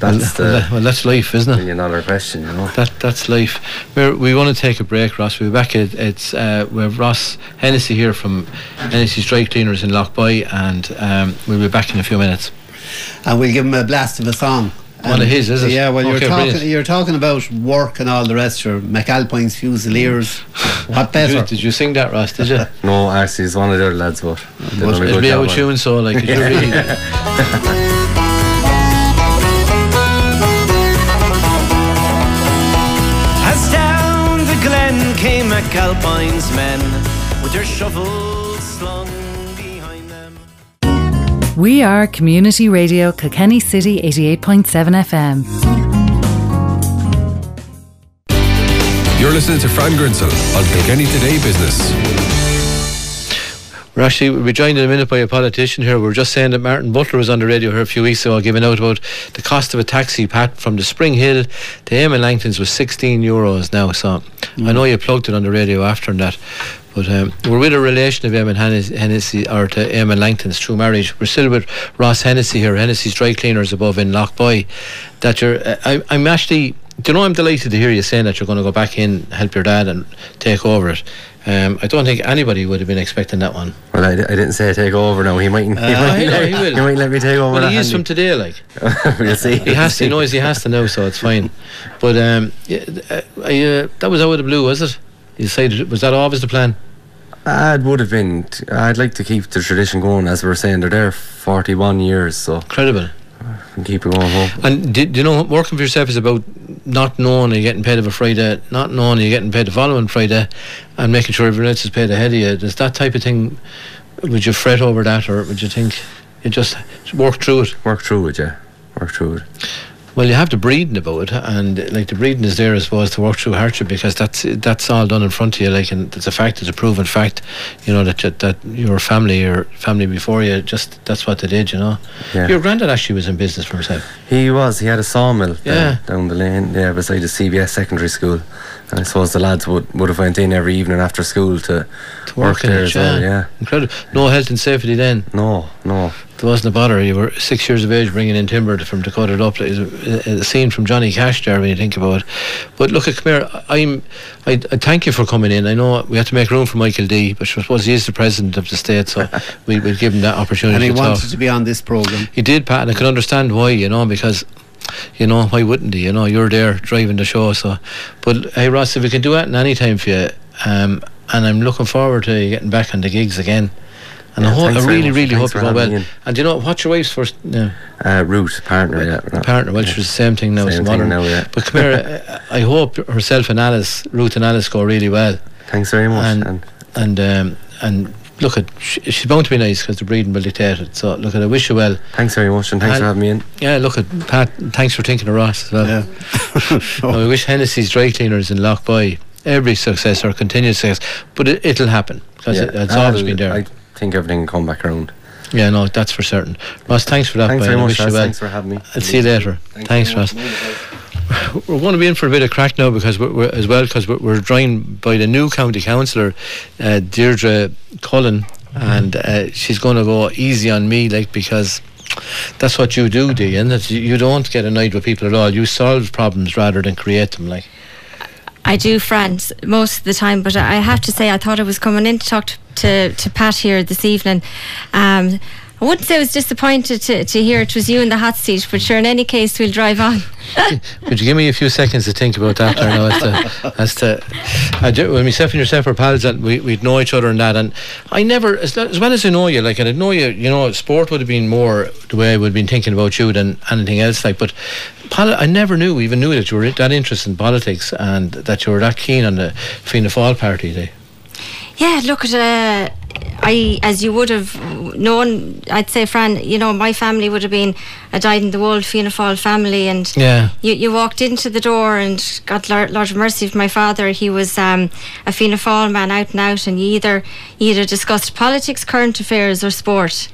G: that's
E: well,
G: the
E: well, that's life, isn't it?
G: Another question, you know.
E: That that's life. We're, we want to take a break, Ross. We're back. At, it's uh, we have Ross Hennessy here from Hennessy's Dry Cleaners in Loughboy, and um, we'll be back in a few minutes.
F: and we'll give him a blast of a song.
E: One of his, is it?
F: Yeah, well, you're talking
E: brilliant.
F: you're talking about work and all the rest. Your McAlpine's Fusiliers. What
E: Did you,
F: better?
E: did you sing that, Ross? Did you?
G: No, actually, it's one of the other lads, but they
F: Well,
G: done a
E: It'll be out tune, so like, could you really?
H: As down the glen came McAlpine's men with their shovels slung behind them.
A: We are Community Radio Kilkenny City 88.7 FM.
D: You're listening to Fran Grincell on Kilkenny Today Business.
E: We're actually we'll be joined in a minute by a politician here. We are just saying that Martin Butler was on the radio here a few weeks ago giving out about the cost of a taxi pat from the Spring Hill to Eamon Langton's was 16 euros now. So I mm. know you plugged it on the radio after that. But um, we're with a relation of Eamon Hennessy, or to Eamon Langton's true marriage. We're still with Ross Hennessy here, Hennessy's Dry Cleaners above in Loughboy. That you're, uh, I, I'm actually, do you know, I'm delighted to hear you saying that you're going to go back in, help your dad, and take over it. Um, I don't think anybody would have been expecting that one.
G: Well, I, I didn't say take over No, He might. he, might let,
E: he will.
G: might let me take over.
E: Well, he is
G: handy.
E: from today, like.
G: we'll see.
E: He has to, he knows he has to know, so it's fine. But um, yeah, uh, I, uh, that was out of the blue, was it? You decided, was that always the plan?
G: Ah, it would have been. I'd like to keep the tradition going, as we are saying. They're there 41 years, so
E: Incredible.
G: we keep it going home.
E: And do, do you know, working for yourself is about not knowing you're getting paid of a Friday, not knowing you're getting paid the following Friday, and making sure everyone else is paid ahead of you. Does that type of thing, would you fret over that, or would you think you just work through it?
G: Work through it, yeah. Work through it.
E: Well, you have the breeding about it, and like the breeding is there, I suppose, to work through hardship because that's that's all done in front of you. Like, and it's a fact, it's a proven fact. You know that you- that your family, your family before you, just that's what they did. You know,
G: Yeah.
E: your granddad actually was in business for himself.
G: He was. He had a sawmill
E: Yeah.
G: down, down the lane, yeah, beside the CBS secondary school. And I suppose the lads would, would have went in every evening after school to,
E: To work, in
G: there
E: it,
G: as well. Yeah.
E: incredible. No health and safety then.
G: No, no.
E: There wasn't a bother. You were six years of age bringing in timber from Dakota up. It's a, a scene from Johnny Cash there when you think about it. But look, come here. I'm. I, I thank you for coming in. I know we had to make room for Michael D, but I suppose he is the president of the state, so we will give him that opportunity.
F: And he
E: to talk.
F: wanted to be on this program.
E: He did, Pat, and I can understand why. You know, because. You know why wouldn't he? You know you're there driving the show, so. But hey, Ross, if we can do that in any time for you, um, and I'm looking forward to getting back on the gigs again. And I,
G: Yeah,
E: hope, I
G: thanks very
E: really,
G: much.
E: really
G: Thanks
E: hope you
G: for
E: go well.
G: having.
E: And do you know what's your wife's first? No,
G: Uh, Ruth, partner, yeah.
E: partner. Well, she's the same thing now.
G: Same
E: it's
G: thing
E: modern.
G: now, yeah.
E: But come here. uh, I hope herself and Alice, Ruth and Alice, go really well.
G: Thanks very much.
E: And
G: And,
E: and um, and look at sh- she's bound to be nice because the breeding will dictate it. So look at I wish you well.
G: Thanks very much, and thanks
E: And-
G: for having me in.
E: Yeah, look at Pat. Thanks for thinking of Ross as well.
F: Yeah.
E: Now, I wish Hennessy's dry cleaners in Loughboy every success or continued success, but it, it'll happen because it, it's
G: Ah,
E: always been there.
G: I think everything will come back around.
E: yeah, no, that's for certain. Ross, thanks for that.
G: Thanks very
E: I
G: much,
E: wish you
G: Ross.
E: well.
G: Thanks for having me.
E: I'll see you later. Thanks,
G: very
E: Ross. We're going to be in for a bit of crack now because we're, we're as well because we're, we're joined by the new county councillor, uh, Deirdre Cullen, and uh, she's going to go easy on me, like because that's what you do, do you? And that you, you don't get annoyed with people at all. You solve problems rather than create them, like.
I: I do, friends, most of the time. But I have to say, I thought I was coming in to talk to, to, to Pat here this evening. Um, I wouldn't say I was disappointed to, to hear it was you in the hot seat, but sure, in any case, we'll drive on.
E: Could you give me a few seconds to think about that now as to, as to when myself and yourself were pals and we, we'd know each other and that and I never as, as well as I know you like I know you you know sport would have been more the way I would have been thinking about you than anything else like but poli- I never knew even knew that you were that interested in politics and that you were that keen on the Fianna Fáil party day.
I: Yeah, look at uh, I as you would have known. I'd say, Fran, you know, my family would have been a dyed in the wool Fianna Fáil family, and
E: Yeah.
I: you, you walked into the door and got lar- large mercy of my father. He was um, a Fianna Fáil man out and out, and you either you either discussed politics, current affairs, or sport.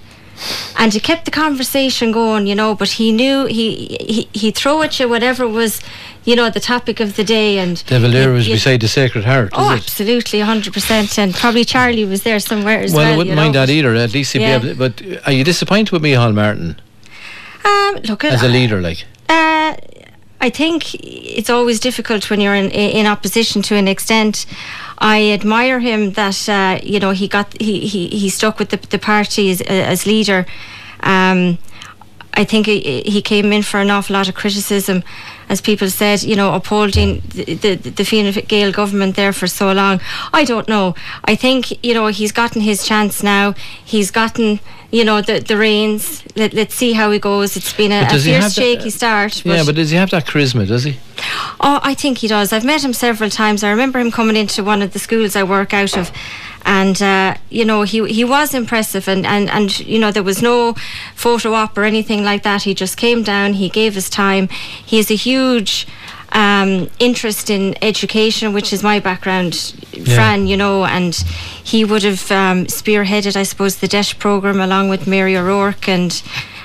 I: And he kept the conversation going, you know. But he knew he he he throw at you whatever was, you know, the topic of the day. And
E: De Valera was beside the Sacred Heart.
I: Oh, absolutely, hundred percent, and probably Charlie was there somewhere as well.
E: Well, I wouldn't mind
I: know.
E: that either. At least he'd
I: Yeah.
E: be able. To, but are you disappointed with Micheál Martin,
I: Um, look at
E: as a leader? Like,
I: Uh, I think it's always difficult when you're in in opposition to an extent. I admire him that uh, you know he got he, he, he stuck with the, the party as, as leader. Um, I think he, he came in for an awful lot of criticism, as people said, you know, upholding the, the, the Fine Gael government there for so long. I don't know. I think, you know, he's gotten his chance now. He's gotten, you know, the, the reins. Let, let's see how he goes. It's been a, a fierce,
E: have that-
I: shaky uh, start.
E: yeah, but does he have that charisma? Does he?
I: Oh, I think he does. I've met him several times. I remember him coming into one of the schools I work out of, and uh, you know he he was impressive, and, and and you know there was no photo op or anything like that. He just came down. He gave his time. He has a huge. Um, interest in education, which is my background, Fran, you know, and he would have um, spearheaded, I suppose, the DEIS program along with Mary O'Rourke, and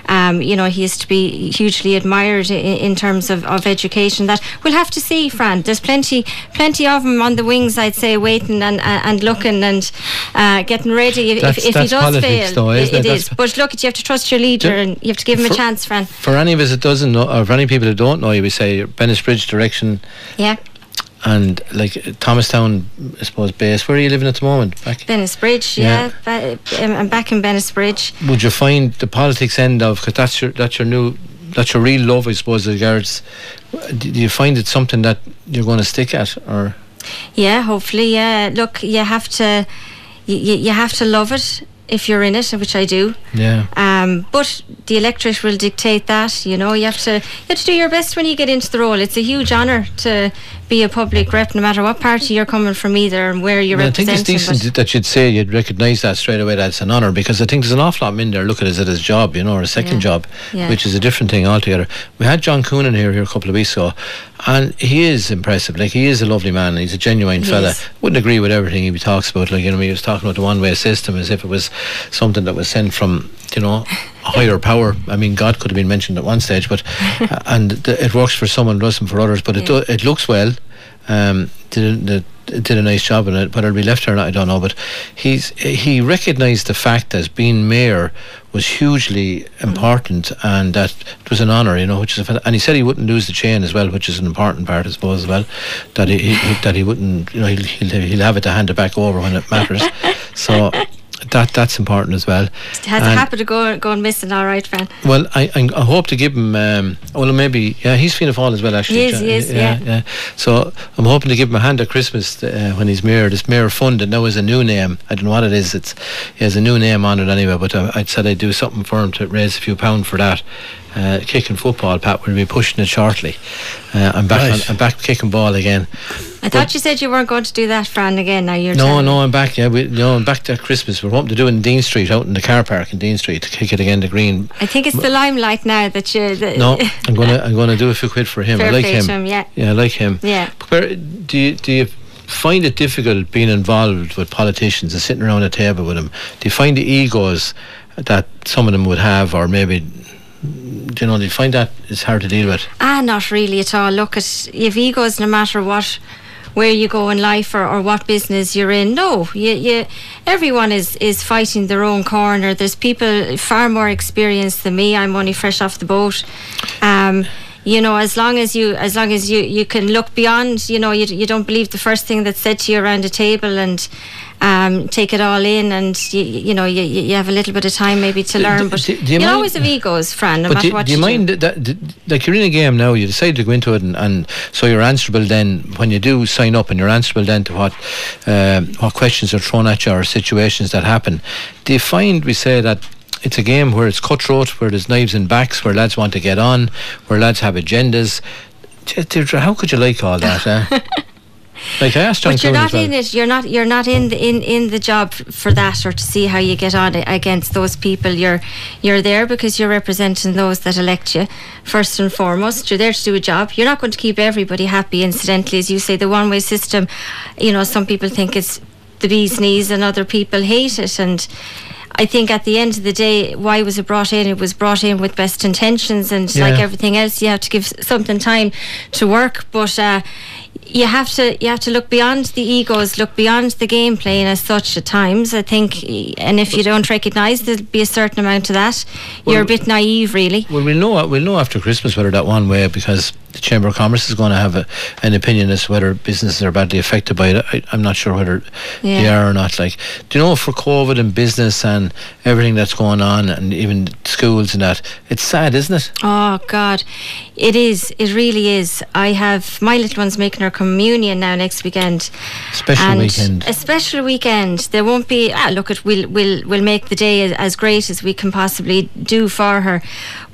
I: um, you know, he is to be hugely admired in, in terms of, of education. That we'll have to see, Fran. There's plenty, plenty of them on the wings, I'd say, waiting and and, looking and uh, getting ready. If,
E: That's-
I: if,
E: that's
I: he does fail,
E: though,
I: it
E: it?
I: is. But look, you have to trust your leader,
E: Do-
I: and you have to give him
E: for-
I: a chance, Fran.
E: For any of us that doesn't know, or for any people that don't know, you would say Bennettsbridge direction
I: Yeah,
E: and like Thomastown, I suppose, base. Where are you living at the moment? Back?
I: Bennettsbridge.
E: Yeah.
I: Yeah, Ba- um, I'm back in Bennettsbridge.
E: Would you find the politics end of because that's your that's your new that's your real love, I suppose, as regards. Do you find it something that you're going to stick at, or
I: Yeah, hopefully. Yeah, look, you have to, you, you have to love it if you're in it, which I do.
E: yeah?
I: Um, but the electorate will dictate that. You know, you have to you have to do your best when you get into the role. It's a huge honour to be a public rep, no matter what party you're coming from, either and where you're
E: Well, I think it's decent that you'd say you'd recognise that straight away. That's an honour because I think there's an awful lot in there. looking at it as his job, you know, or a second
I: Yeah.
E: job,
I: Yeah.
E: which is a different thing altogether. We had John Coonan here here a couple of weeks ago, and he is impressive. Like he is a lovely man. He's a genuine
I: He
E: fella. Wouldn't agree with everything he talks about. Like you know, he was talking about the one-way system as if it was something that was sent from you know a higher power. I mean, God could have been mentioned at one stage, but and th- it works for some and doesn't for others. But it
I: Yeah.
E: do, it looks well. Um, did a, did a nice job in it. Whether it'll be left or not, I don't know. But he's he recognised the fact that being mayor was hugely important and that it was an honour, you know. Which is a, and he said he wouldn't lose the chain as well, which is an important part, I suppose, as well. That he, he, he- that he wouldn't, you know, he'll, he'll he'll have it to hand it back over when it matters. so that that's important as well.
I: It has a
E: And-
I: habit of going going missing. All right, Fran.
E: well, I, I I hope to give him. Um, well, maybe yeah, he's Fianna Fáil as well. Actually,
I: He is,
E: John-
I: he is, yeah.
E: yeah. So I'm hoping to give him a hand at Christmas uh, when he's mayor. This mayor fund and now is a new name. I don't know what it is. It's he has a new name on it anyway. But uh, I said I'd do something for him to raise a few pound for that. Uh, kicking football, Pat. We'll be pushing it shortly. Uh, I'm back.
F: Right.
E: On, I'm back kicking ball again.
I: I thought you said you weren't going to do that, Fran, again. Now you're
E: No, no. I'm back. Yeah, we, no, I'm back to Christmas. We're hoping to do it in Dean Street, out in the car park in Dean Street, to kick it again to Green.
I: I think it's the limelight now that you.
E: No, I'm gonna I'm gonna do a few quid for him.
I: Fair
E: I like him.
I: him, yeah.
E: yeah, I like him.
I: Yeah.
E: Where do you do you find it difficult being involved with politicians and sitting around a table with them? Do you find the egos that some of them would have, or maybe do you know? Do you find that it's hard to deal with?
I: Ah, not really at all. Look at you've egos no matter what where you go in life or, or what business you're in. No, you, you everyone is, is fighting their own corner. There's people far more experienced than me. I'm only fresh off the boat. Um, you know, as long as you as long as you, you can look beyond, you know, you, you don't believe the first thing that's said to you around a table and um, take it all in, and you, you know, you, you have a little bit of time maybe to learn. But
E: do- do you mind-
I: always have egos, Fran, no
E: but do, do you
I: you
E: mind
I: do.
E: that, that, like you're in a game now, you decide to go into it, and, and so you're answerable then when you do sign up, and you're answerable then to what um what questions are thrown at you or situations that happen. Do you find we say that? It's a game where it's cutthroat, where there's knives and backs, where lads want to get on, where lads have agendas. Deirdre, How could you like all that? Eh? like I asked John
I: But you're not
E: well.
I: in it. You're not. You're not in the in, in the job for that, or to see how you get on against those people. You're you're there because you're representing those that elect you. First and foremost, you're there to do a job. You're not going to keep everybody happy. Incidentally, as you say, the one way system. You know, some people think it's the bee's knees, and other people hate it. And I think at the end of the day, why was it brought in? It was brought in with best intentions, and like everything else, you have to give something time to work. But uh, you have to you have to look beyond the egos, look beyond the game playing as such at times. I think, and if you don't recognise, there'll be a certain amount of that. You're a bit naive, really.
E: Well, we'll know. We'll know after Christmas whether that one way because the Chamber of Commerce is going to have a, an opinion as to whether businesses are badly affected by it. I, I'm not sure whether they are or not. Like, do you know for COVID and business and everything that's going on, and even schools and that, it's sad, isn't it?
I: Oh God, it is. It really is. I have my little one's making her communion now next weekend.
E: Special
I: and
E: weekend.
I: A special weekend. There won't be. Ah, look, at we'll we'll we'll make the day as, as great as we can possibly do for her,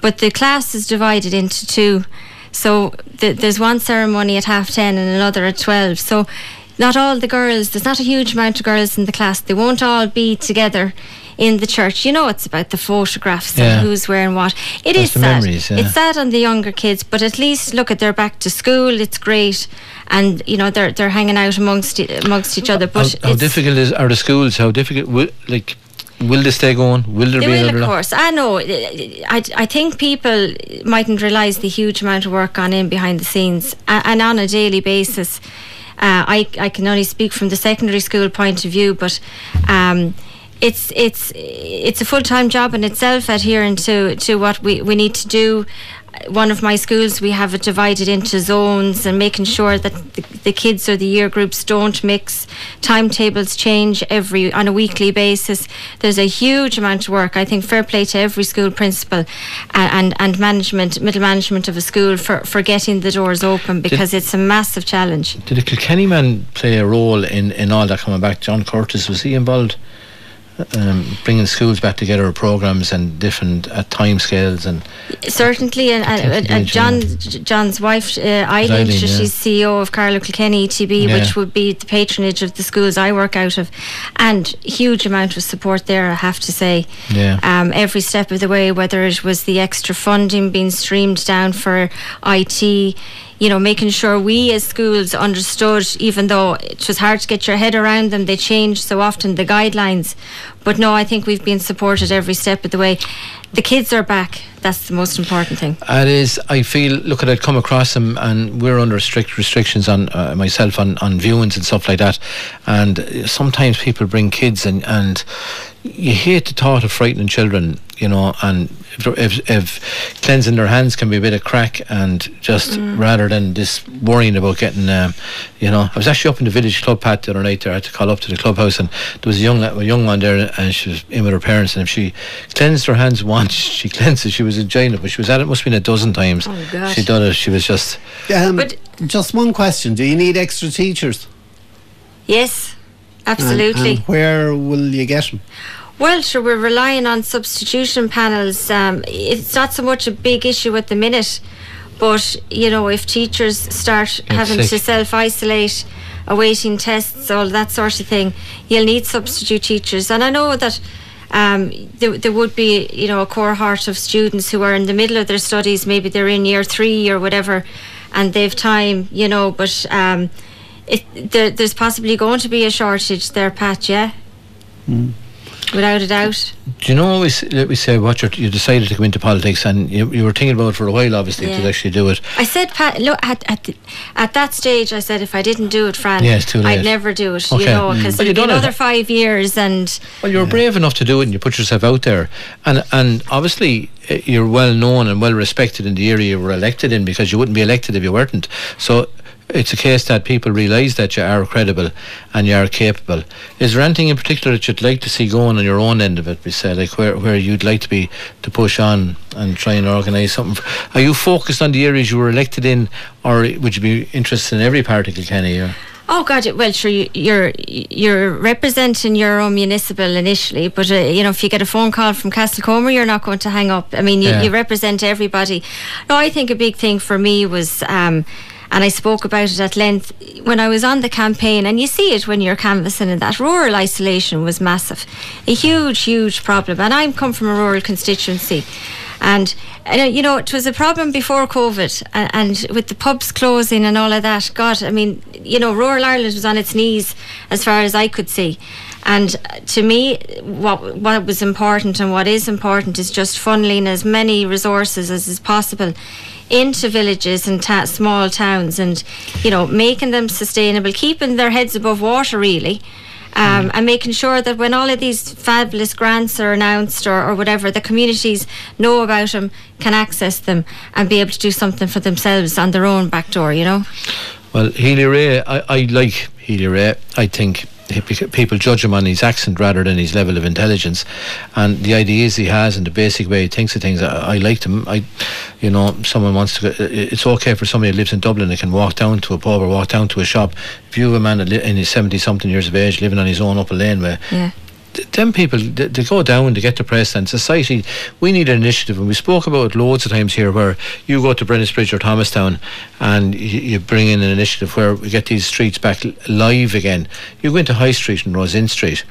I: but the class is divided into two. So th- there's one ceremony at half ten and another at twelve. So not all the girls. There's not a huge amount of girls in the class. They won't all be together. In the church, you know, it's about the photographs
E: Yeah.
I: and who's wearing what. It
E: That's
I: is sad.
E: memories, yeah.
I: It's sad on the younger kids, but at least look at they're back to school. It's great, and you know they're they're hanging out amongst amongst each other. But
E: how, how difficult is are the schools? How difficult? Like, will they stay going? Will there
I: They
E: be
I: will,
E: another?
I: of course. I know. I, I think people mightn't realise the huge amount of work gone in behind the scenes and on a daily basis. Uh, I, I can only speak from the secondary school point of view, but um, it's it's it's a full time job in itself, adhering to, to what we, we need to do. One of my schools, we have it divided into zones and making sure that the, the kids or the year groups don't mix. Timetables change every on a weekly basis. There's a huge amount of work. I think fair play to every school principal and, and, and management, middle management of a school for, for getting the doors open because it's a massive challenge.
E: Did the Kilkenny man play a role in, in all that coming back? John Curtis was he involved? Um, bringing schools back together, programs and different uh, time scales and
I: Certainly, and, and, and, John, John's wife, uh, Eileen,
E: Eileen, yeah.
I: she's CEO of Carlow Kilkenny ETB,
E: Yeah.
I: which would be the patronage of the schools I work out of, and huge amount of support there. I have to say,
E: Yeah.
I: um, every step of the way, whether it was the extra funding being streamed down for IT. You know, making sure we as schools understood, even though it was hard to get your head around them, they change so often the guidelines. But no, I think we've been supported every step of the way. The kids are back. That's the most important thing.
E: It is. I feel. Look, I'd come across them, and we're under strict restrictions on uh, myself on, on viewings and stuff like that. And uh, sometimes people bring kids, and and you hate the thought of frightening children, you know. And if, if, if cleansing their hands can be a bit of crack, and just rather than this worrying about getting, um, you know, I was actually up in the village club pat the other night. There, I had to call up to the clubhouse, and there was a young a young one there, and she was in with her parents, and if she cleansed her hands once, she cleansed it. She was enjoying it, but she was at it. Must have been a dozen times.
I: Oh, gosh.
E: She done it. She was just.
F: Um,
I: But-
F: just one question: Do you need extra teachers?
I: Yes,
F: And-
I: absolutely.
F: And, where will you get them?
I: Well, sure, we're relying on substitution panels. Um, it's not so much a big issue at the minute, But you know, if teachers start having
E: sick.
I: to self isolate, awaiting tests, all that sort of thing, you'll need substitute teachers. And I know that. Um, there, there would be, you know, a cohort of students who are in the middle of their studies. Maybe they're in year three or whatever, and they've time, you know. But um, it, there, there's possibly going to be a shortage there, Pat. Yeah, without a doubt.
E: Do you know always let me say what you're, you decided to come into politics and you, you were thinking about it for a while obviously
I: Yeah.
E: to actually do it.
I: I said, Pat, look, at, at, the, at that stage, I said if I didn't do it, Fran,
E: Yeah, too late.
I: I'd never do it,
E: Okay.
I: you know,
E: Mm.
I: because
E: But you
I: it'd
E: done it.
I: another five years and
E: Well, you were brave enough to do it, and you put yourself out there, and and obviously uh, you're well known and well respected in the area you were elected in because you wouldn't be elected if you weren't. So it's a case that people realise that you are credible and you are capable. Is there anything in particular that you'd like to see going on your own end of it? We say like where where you'd like to be to push on and try and organise something. Are you focused on the areas you were elected in, or would you be interested in every part of Kilkenny? Or?
I: Oh God! Well, sure. You, you're you're representing your own municipal initially, but uh, you know if you get a phone call from Castlecomer, you're not going to hang up. I mean, you,
E: Yeah.
I: you represent everybody. No, I think a big thing for me was, um, and I spoke about it at length when I was on the campaign, and you see it when you're canvassing, and that rural isolation was massive, a huge, huge problem. And I'm come from a rural constituency. And uh, you know, it was a problem before COVID, and, and with the pubs closing and all of that. God, I mean, you know, rural Ireland was on its knees as far as I could see. And uh, to me, what what was important and what is important is just funneling as many resources as is possible into villages and ta- small towns, and you know, making them sustainable, keeping their heads above water, really um, and making sure that when all of these fabulous grants are announced or, or whatever, the communities know about them, can access them, and be able to do something for themselves on their own back door, you know?
E: Well, Healy-Rae, I, I like Healy-Rae. I think people judge him on his accent rather than his level of intelligence, and the ideas he has and the basic way he thinks of things. I, I liked him. I, you know, someone wants to. Go, it's okay for somebody who lives in Dublin that can walk down to a pub or walk down to a shop. If you have a man in his seventy something years of age living on his own up a laneway,
I: Yeah.
E: Th- them people they, go down to get depressed and society we need an initiative. And we spoke about it loads of times here where you go to Bennettsbridge or Thomastown and you, bring in an initiative where we get these streets back live again. You go into High Street and Rose Inn Street.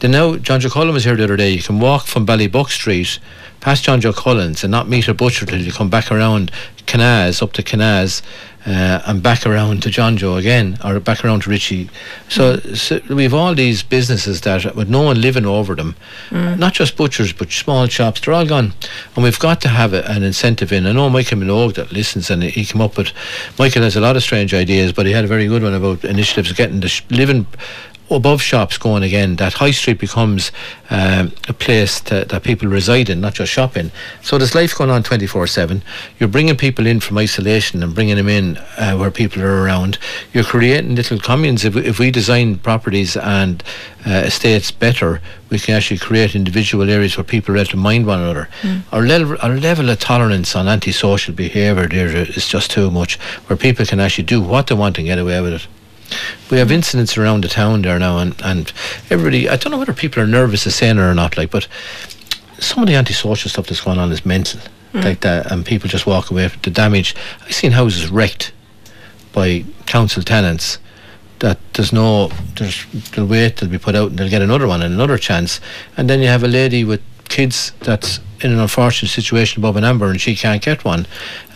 E: Then now John Joe Cullen was here the other day. You can walk from Ballybuck Street past John Joe and not meet a butcher till you come back around Canaz up to Canaz uh, and back around to John Joe again, or back around to Richie. So, so we've all these businesses that, with no one living over them, not just butchers, but small shops, they're all gone. And we've got to have a, an incentive in. I know Michael Minogue that listens, and he came up with. Michael has a lot of strange ideas, but he had a very good one about initiatives getting the sh- living above shops going again, that High Street becomes um, a place to, that people reside in, not just shop in. So there's life going on 24 7. You're bringing people in from isolation and bringing them in uh, where people are around. You're creating little communes. If, we- if we design properties and uh, estates better, we can actually create individual areas where people are able to mind one another. Our, level, our level of tolerance on antisocial behaviour there is just too much, where people can actually do what they want and get away with it. We have incidents around the town there now, and, and everybody. I don't know whether people are nervous of saying it or not. Like, but some of the antisocial stuff that's going on is mental, hmm. like that, and people just walk away. from The damage. I've seen houses wrecked by council tenants. That there's no, there's they'll wait, they'll be put out, and they'll get another one and another chance, and then you have a lady with kids that's in an unfortunate situation above an amber and she can't get one.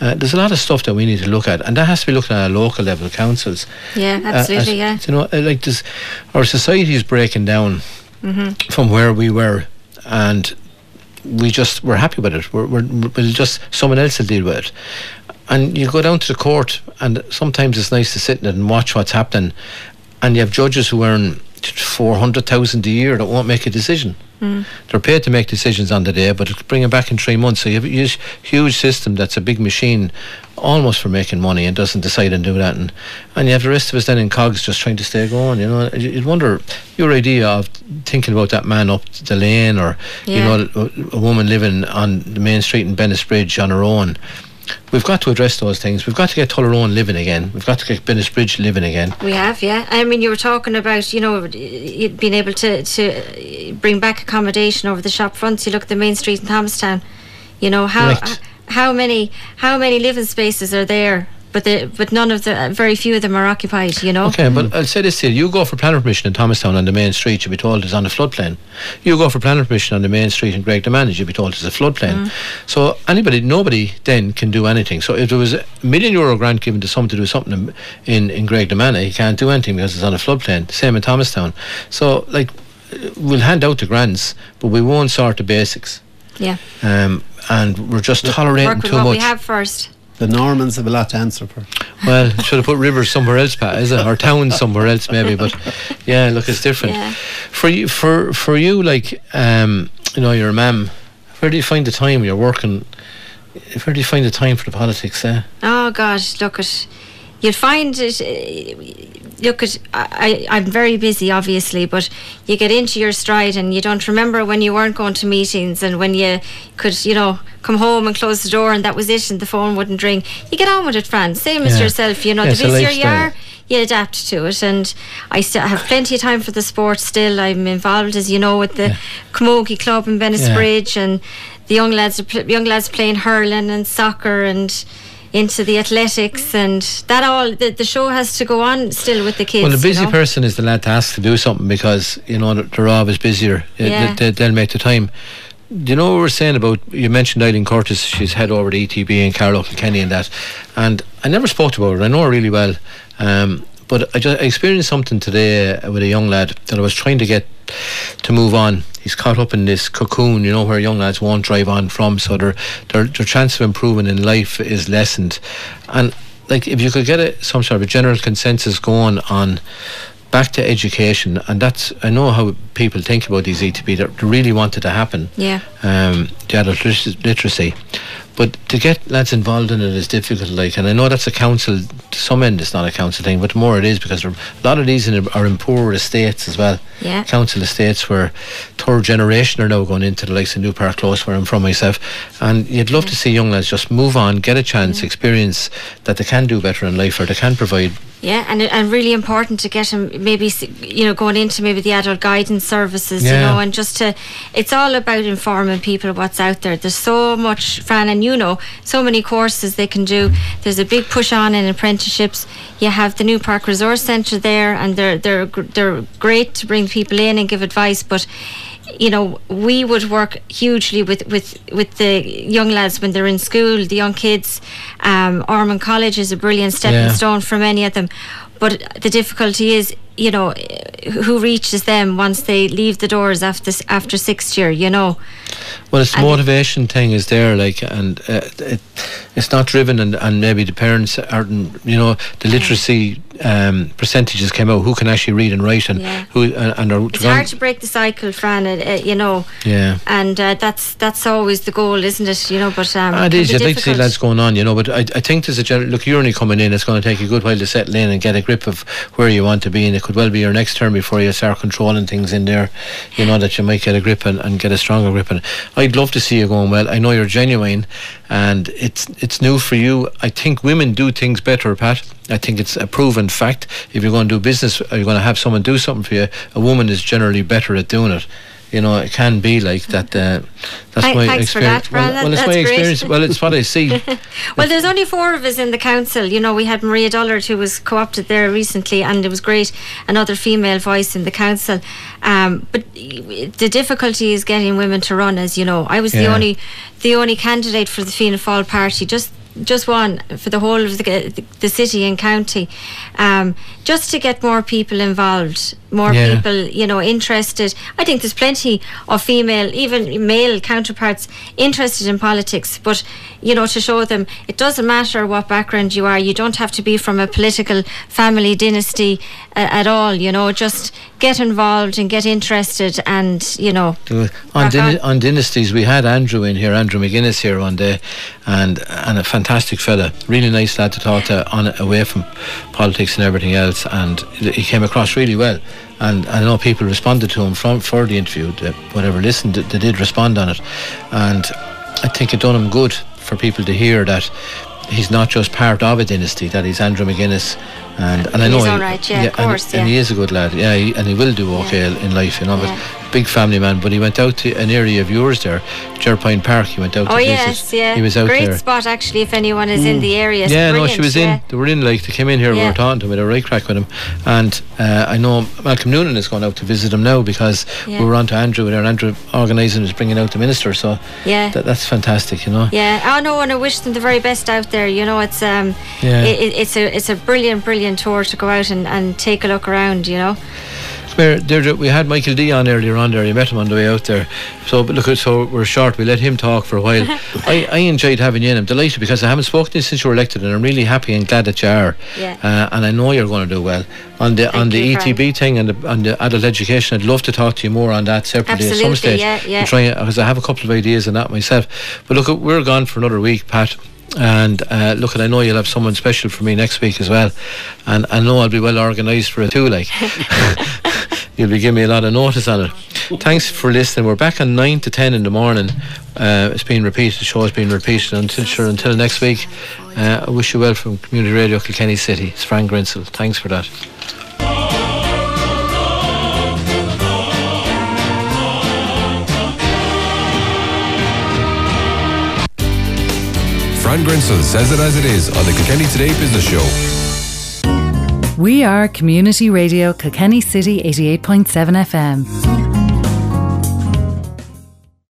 E: Uh, there's a lot of stuff that we need to look at, and that has to be looked at at a local level, councils.
I: Yeah,
E: Uh,
I: absolutely, yeah.
E: You know, uh, like this, our society is breaking down
I: Mm-hmm.
E: from where we were, and we just we're happy with it. We're, we're we'll just someone else will deal with it. And you go down to the court, and sometimes it's nice to sit in it and watch what's happening. And you have judges who earn four hundred thousand a year that won't make a decision. Hmm. They're paid to make decisions on the day, but it'll bring them back in three months. So you have a huge, system that's a big machine, almost for making money, and doesn't decide and do that. And, and you have the rest of us then in cogs just trying to stay going. You know, You- you'd wonder your idea of thinking about that man up the lane, or you know, a, a woman living on the main street in Bennett on her own. We've got to address those things. We've got to get Tullaroan living again. We've got to get Bennett living again.
I: We have, yeah. I mean, you were talking about, you know, being able to, to bring back accommodation over the shop fronts. You look at the main street in Thomastown. You know how
E: Correct.
I: how many how many living spaces are there? But the, but none of the very few of them are occupied. You know.
E: Okay, but I'll say this to you. You go for planning permission in Thomastown on the main street, you'll be told it's on a floodplain. You go for planning permission on the main street in Graiguenamanagh, you'll be told it's a floodplain. So anybody, nobody then can do anything. So if there was a million euro grant given to someone to do something in, in, Graiguenamanagh, he can't do anything because it's on a floodplain. Same in Thomastown. So, like, uh, we'll hand out the grants, but we won't sort the basics.
I: Yeah.
E: Um, and we're just tolerating
I: Work with
E: too
I: what
E: much.
I: we have first.
F: The Normans have a lot to answer for.
E: Well, should have put rivers somewhere else, Pat, is it? Or towns somewhere else, maybe. But yeah, look, it's different.
I: Yeah.
E: For you, for for you, like um, you know, you're a ma'am. Where do you find the time? You're working. Where do you find the time for the politics? Eh?
I: Oh gosh, look at you'll find it. uh, Look at I. I'm very busy, obviously, but you get into your stride and you don't remember when you weren't going to meetings and when you could, you know, come home and close the door and that was it, and the phone wouldn't ring. You get on with it, Fran. Same as yourself. You know,
E: Yeah,
I: the busier you are, you adapt to it. And I still have plenty of time for the sport. Still, I'm involved, as you know, with the Camogie Club in Bennettsbridge, and the young lads, young lads playing hurling and soccer and into the athletics and that all the, the show has to go on still with the kids.
E: Well, a
I: you
E: busy
I: know?
E: person is the lad to ask to do something because you know they're always busier.
I: Yeah.
E: They, they'll make the time. Do you know what we were saying about? You mentioned Eileen Curtis. She's head over to ETB and Carlow Kilkenny and that. And I never spoke to her. I know her really well. Um, but I just I experienced something today with a young lad that I was trying to get to move on. He's caught up in this cocoon, you know, where young lads won't drive on from, so their their, their chance of improving in life is lessened. And like, if you could get a, some sort of a general consensus going on back to education, and that's I know how people think about these ETB. They really want it to happen.
I: Yeah.
E: Um, the adult literacy, but to get lads involved in it is difficult. Like, and I know that's a council. To some end, it's not a council thing, but more it is because there- a lot of these in, are in poor estates as well.
I: Yeah.
E: Council estates where third generation are now going into the likes of New Park Close, where I'm from myself, and you'd love to see young lads just move on, get a chance, experience that they can do better in life, or they can provide.
I: Yeah, and and really important to get them maybe you know going into maybe the adult guidance services, you know, and just to it's all about informing people what's out there. There's so much, Fran, and you know, so many courses they can do. There's a big push on in apprenticeships. You have the New Park Resource Centre there, and they're they're they're great to bring people in and give advice, but. You know, we would work hugely with, with, with the young lads when they're in school, the young kids. Um, Ormond College is a brilliant stepping
E: Yeah.
I: stone for many of them. But the difficulty is, you know, who reaches them once they leave the doors after after sixth year, you know.
E: Well, it's the
I: And-
E: motivation thing is there, like, and uh, it, it's not driven, and, and maybe the parents aren't, you know, the literacy um, percentages came out. Who can actually read and write, and
I: Yeah.
E: who uh, and are
I: It's hard to break the cycle, Fran, uh, uh, you know.
E: Yeah.
I: And uh, that's that's always the goal, isn't it? You know, but um,
E: Ah, it
I: can
E: You'd like to see
I: difficult.
E: lads going on, you know, but I, I think there's a general look. You're only coming in. It's going to take a good while to settle in and get a grip of where you want to be, and it could well be your next term before you start controlling things in there. You know that you might get a grip and, and get a stronger grip. And I'd love to see you going well. I know you're genuine, and it's it's new for you. I think women do things better, Pat. I think it's a proven fact. If you're going to do business, or you're going to have someone do something for you, a woman is generally better at doing it. You know, it can be like that. Uh, that's
I: Thank-
E: my
I: thanks for that,
E: experience. well, well, it's my
I: great.
E: experience. Well, it's what I see.
I: Well, there's only four of us in the council. You know, we had Maria Dollard who was co-opted there recently, and it was great. Another female voice in the council. Um, but the difficulty is getting women to run. As you know, I was the only, the only candidate for the Fianna Fáil party. Just just one for the whole of the, the city and county, um, just to get more people involved, more
E: Yeah.
I: people, you know, interested. I think there's plenty of female, even male counterparts interested in politics, but you know, to show them it doesn't matter what background you are. You don't have to be from a political family dynasty uh, at all. You know, just get involved and get interested, and you know,
E: On, dyna-
I: on.
E: dynasties, we had Andrew in here, Andrew McGuinness here one day, and and a fantastic fella, really nice lad to talk to on away from politics and everything else, and he came across really well. And I know people responded to him from for the interview, whatever listened, they did respond on it, and I think it done him good for people to hear that he's not just part of a dynasty, that he's Andrew McGuinness. And, and I know he-
I: right, yeah, of
E: and-
I: course,
E: and, he is a good lad, yeah, he, and he will do okay in life, you know.
I: Yeah.
E: But big family man, but he went out to an area of yours there, Jerpoint Park. He went out
I: Oh
E: to
I: yes,
E: visit.
I: yeah.
E: He was out
I: Great
E: there.
I: spot actually if anyone is in the area. It's
E: Yeah, no, she was
I: yeah.
E: in. They were in, like, they came in here, we were talking to him, we had a right crack with him. And uh, I know Malcolm Noonan is going out to visit him now because
I: Yeah.
E: we were on to Andrew there, and Andrew organising is bringing out the minister. So
I: Yeah.
E: that, that's fantastic, you know.
I: Yeah, I know, and I wish them the very best out there. You know, it's um,
E: Yeah.
I: it, it- it's a it's a brilliant, brilliant tour to go out and, and take a look around. You know,
E: there, we had Michael D on earlier on there. You met him on the way out there. So, but look, so we're short. We let him talk for a while. I, I enjoyed having you in. I'm delighted because I haven't spoken to you since you were elected, and I'm really happy and glad that you are.
I: Yeah.
E: Uh, and I know you're going to do well on the on the
I: you,
E: ETB thing and the, on the adult education. I'd love to talk to you more on that separately at some
I: Absolutely,
E: stage.
I: yeah, yeah.
E: Because I have a couple of ideas on that myself. But look, we're gone for another week, Pat. And uh, look, and I know you'll have someone special for me next week as well, and I know I'll be well organised for it too. Like, you'll be giving me a lot of notice on it. Thanks for listening. We're back on nine to ten in the morning. Uh, it's been repeated. The show has been repeated until sure until next week. Uh, I wish you well from Community Radio Kilkenny City. It's Frank Grincell. Thanks for that.
D: Fran Grincell says it as it is on the Kilkenny Today Business Show.
A: We are Community Radio Kilkenny City 88.7 FM.